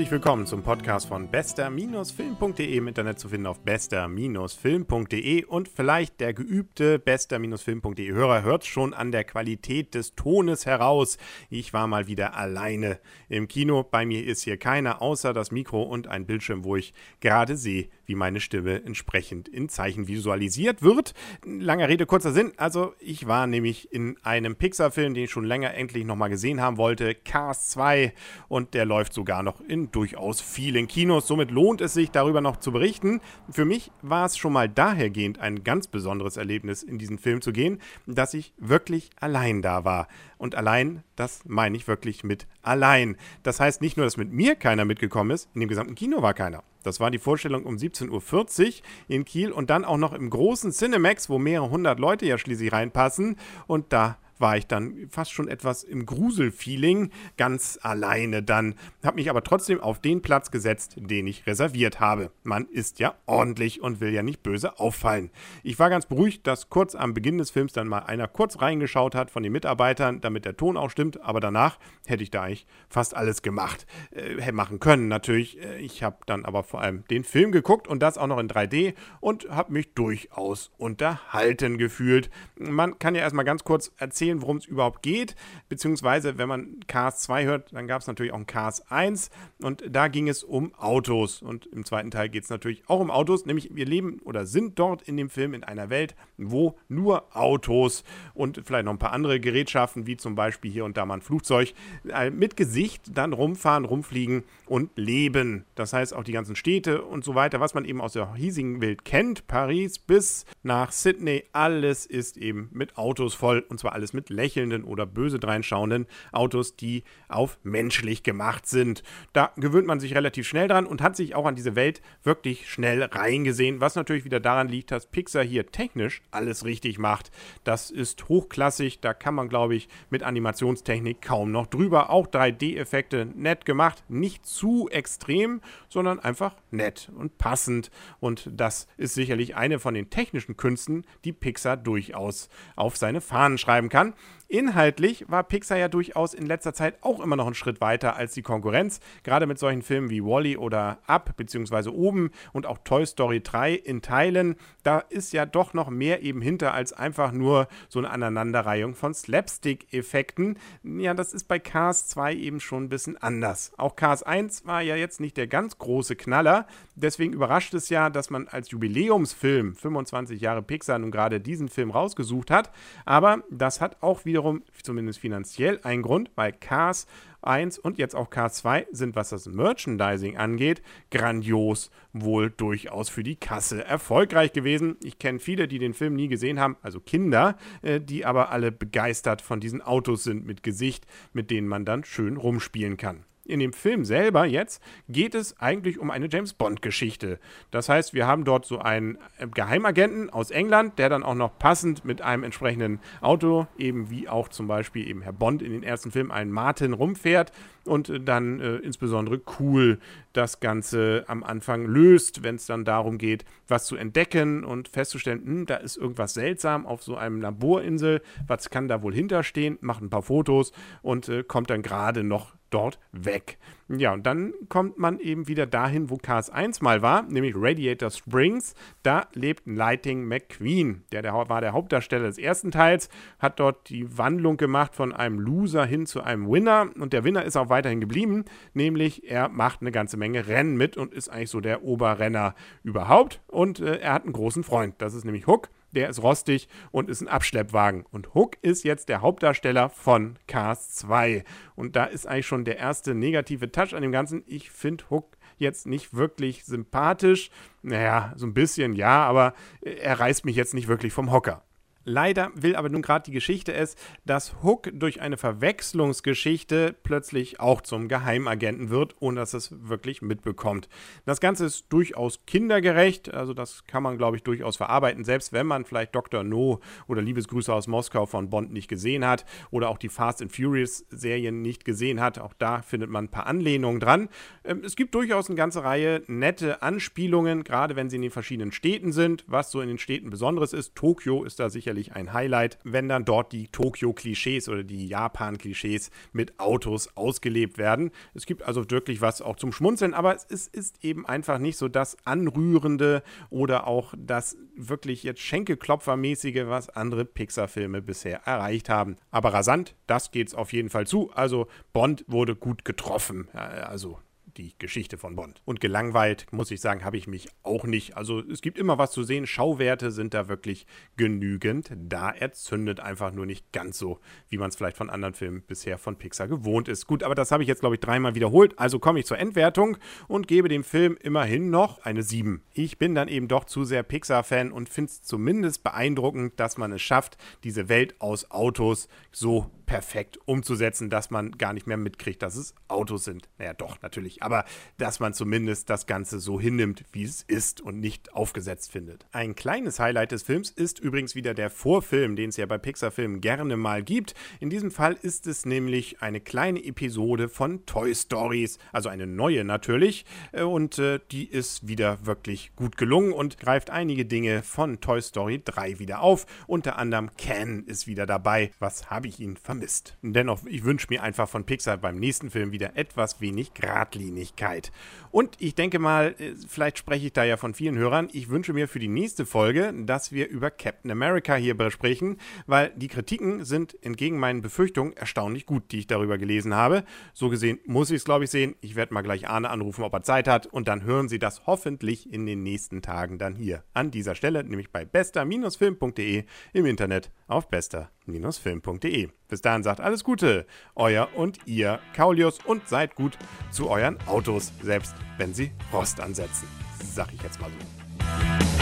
Herzlich willkommen zum Podcast von bester-film.de im Internet zu finden auf bester-film.de und vielleicht der geübte bester-film.de Hörer hört schon an der Qualität des Tones heraus. Ich war mal wieder alleine im Kino. Bei mir ist hier keiner außer das Mikro und ein Bildschirm, wo ich gerade sehe, wie meine Stimme entsprechend in Zeichen visualisiert wird. Langer Rede, kurzer Sinn. Also ich war nämlich in einem Pixar-Film, den ich schon länger endlich nochmal gesehen haben wollte, Cars 2 und der läuft sogar noch in durchaus vielen Kinos. Somit lohnt es sich, darüber noch zu berichten. Für mich war es schon mal dahergehend ein ganz besonderes Erlebnis, in diesen Film zu gehen, dass ich wirklich allein da war. Und allein, das meine ich wirklich mit allein. Das heißt nicht nur, dass mit mir keiner mitgekommen ist, in dem gesamten Kino war keiner. Das war die Vorstellung um 17.40 Uhr in Kiel und dann auch noch im großen Cinemax, wo mehrere hundert Leute ja schließlich reinpassen. Und da war ich dann fast schon etwas im Gruselfeeling, ganz alleine dann. Habe mich aber trotzdem auf den Platz gesetzt, den ich reserviert habe. Man ist ja ordentlich und will ja nicht böse auffallen. Ich war ganz beruhigt, dass kurz am Beginn des Films dann mal einer kurz reingeschaut hat von den Mitarbeitern, damit der Ton auch stimmt, aber danach hätte ich da eigentlich fast alles gemacht. Äh, machen können natürlich. Äh, ich habe dann aber vor allem den Film geguckt und das auch noch in 3D und habe mich durchaus unterhalten gefühlt. Man kann ja erstmal ganz kurz erzählen, erzählen, worum es überhaupt geht. Beziehungsweise, wenn man Cars 2 hört, dann gab es natürlich auch ein Cars 1 und da ging es um Autos. Und im zweiten Teil geht es natürlich auch um Autos, nämlich wir leben oder sind dort in dem Film in einer Welt, wo nur Autos und vielleicht noch ein paar andere Gerätschaften, wie zum Beispiel hier und da mal ein Flugzeug, äh, mit Gesicht dann rumfahren, rumfliegen und leben. Das heißt auch die ganzen Städte und so weiter, was man eben aus der hiesigen Welt kennt, Paris bis nach Sydney, alles ist eben mit Autos voll und zwar alles mit mit lächelnden oder böse dreinschauenden Autos, die auf menschlich gemacht sind. Da gewöhnt man sich relativ schnell dran und hat sich auch an diese Welt wirklich schnell reingesehen, was natürlich wieder daran liegt, dass Pixar hier technisch alles richtig macht. Das ist hochklassig, da kann man, glaube ich, mit Animationstechnik kaum noch drüber. Auch 3D-Effekte nett gemacht, nicht zu extrem, sondern einfach nett und passend. Und das ist sicherlich eine von den technischen Künsten, die Pixar durchaus auf seine Fahnen schreiben kann. Inhaltlich war Pixar ja durchaus in letzter Zeit auch immer noch einen Schritt weiter als die Konkurrenz, gerade mit solchen Filmen wie Wally -E oder Up bzw. Oben und auch Toy Story 3 in Teilen. Da ist ja doch noch mehr eben hinter als einfach nur so eine Aneinanderreihung von Slapstick-Effekten. Ja, das ist bei Cars 2 eben schon ein bisschen anders. Auch Cars 1 war ja jetzt nicht der ganz große Knaller, deswegen überrascht es ja, dass man als Jubiläumsfilm 25 Jahre Pixar nun gerade diesen Film rausgesucht hat, aber das hat auch wiederum zumindest finanziell einen Grund, weil Cars 1 und jetzt auch Cars 2 sind, was das Merchandising angeht, grandios wohl durchaus für die Kasse erfolgreich gewesen. Ich kenne viele, die den Film nie gesehen haben, also Kinder, äh, die aber alle begeistert von diesen Autos sind mit Gesicht, mit denen man dann schön rumspielen kann in dem Film selber jetzt geht es eigentlich um eine James Bond-Geschichte. Das heißt, wir haben dort so einen äh, Geheimagenten aus England, der dann auch noch passend mit einem entsprechenden Auto, eben wie auch zum Beispiel eben Herr Bond in den ersten Filmen, einen Martin rumfährt und dann äh, insbesondere cool das Ganze am Anfang löst, wenn es dann darum geht, was zu entdecken und festzustellen, hm, da ist irgendwas seltsam auf so einem Laborinsel, was kann da wohl hinterstehen, macht ein paar Fotos und äh, kommt dann gerade noch dort weg. Ja, und dann kommt man eben wieder dahin, wo Cars 1 mal war, nämlich Radiator Springs. Da lebt Lighting McQueen. Der, der war der Hauptdarsteller des ersten Teils, hat dort die Wandlung gemacht von einem Loser hin zu einem Winner. Und der Winner ist auch weiterhin geblieben, nämlich er macht eine ganze Menge Rennen mit und ist eigentlich so der Oberrenner überhaupt. Und äh, er hat einen großen Freund, das ist nämlich Hook der ist rostig und ist ein Abschleppwagen. Und Hook ist jetzt der Hauptdarsteller von Cars 2. Und da ist eigentlich schon der erste negative Touch an dem Ganzen. Ich finde Hook jetzt nicht wirklich sympathisch. Naja, so ein bisschen ja, aber er reißt mich jetzt nicht wirklich vom Hocker. Leider will aber nun gerade die Geschichte es, dass Hook durch eine Verwechslungsgeschichte plötzlich auch zum Geheimagenten wird, ohne dass es wirklich mitbekommt. Das Ganze ist durchaus kindergerecht, also das kann man, glaube ich, durchaus verarbeiten, selbst wenn man vielleicht Dr. No oder Liebesgrüße aus Moskau von Bond nicht gesehen hat oder auch die Fast and Furious Serien nicht gesehen hat. Auch da findet man ein paar Anlehnungen dran. Ähm, es gibt durchaus eine ganze Reihe nette Anspielungen, gerade wenn sie in den verschiedenen Städten sind, was so in den Städten Besonderes ist. Tokio ist da sicher sicherlich ein Highlight, wenn dann dort die Tokio-Klischees oder die Japan-Klischees mit Autos ausgelebt werden. Es gibt also wirklich was auch zum Schmunzeln, aber es ist eben einfach nicht so das Anrührende oder auch das wirklich jetzt Schenkelklopfermäßige, was andere Pixar-Filme bisher erreicht haben. Aber rasant, das geht's auf jeden Fall zu. Also Bond wurde gut getroffen. Also die Geschichte von Bond. Und gelangweilt, muss ich sagen, habe ich mich auch nicht. Also es gibt immer was zu sehen. Schauwerte sind da wirklich genügend. Da erzündet einfach nur nicht ganz so, wie man es vielleicht von anderen Filmen bisher von Pixar gewohnt ist. Gut, aber das habe ich jetzt, glaube ich, dreimal wiederholt. Also komme ich zur Endwertung und gebe dem Film immerhin noch eine 7. Ich bin dann eben doch zu sehr Pixar-Fan und finde es zumindest beeindruckend, dass man es schafft, diese Welt aus Autos so perfekt umzusetzen, dass man gar nicht mehr mitkriegt, dass es Autos sind. Naja, doch, natürlich. Aber dass man zumindest das Ganze so hinnimmt, wie es ist und nicht aufgesetzt findet. Ein kleines Highlight des Films ist übrigens wieder der Vorfilm, den es ja bei Pixar-Filmen gerne mal gibt. In diesem Fall ist es nämlich eine kleine Episode von Toy Stories, also eine neue natürlich. Äh, und äh, die ist wieder wirklich gut gelungen und greift einige Dinge von Toy Story 3 wieder auf. Unter anderem Ken ist wieder dabei. Was habe ich ihn vermisst? Dennoch, ich wünsche mir einfach von Pixar beim nächsten Film wieder etwas wenig Gradlinigkeit. Und ich denke mal, äh, vielleicht spreche ich da ja von vielen Hörern. Ich wünsche mir für die nächste Folge, dass wir über Captain America hier besprechen, weil die Kritiken sind entgegen meinen Befürchtungen erstaunlich gut, die ich darüber gelesen habe. So gesehen muss ich es, glaube ich, sehen. Ich werde mal gleich Arne anrufen, ob er Zeit hat. Und dann hören Sie das hoffentlich in den nächsten Tagen dann hier an dieser Stelle, nämlich bei bester-film.de im Internet auf bester-film.de. Bis dahin sagt alles Gute, euer und ihr Kaulius und seid gut zu euren Autos, selbst wenn sie Rost ansetzen. Sag ich jetzt mal so.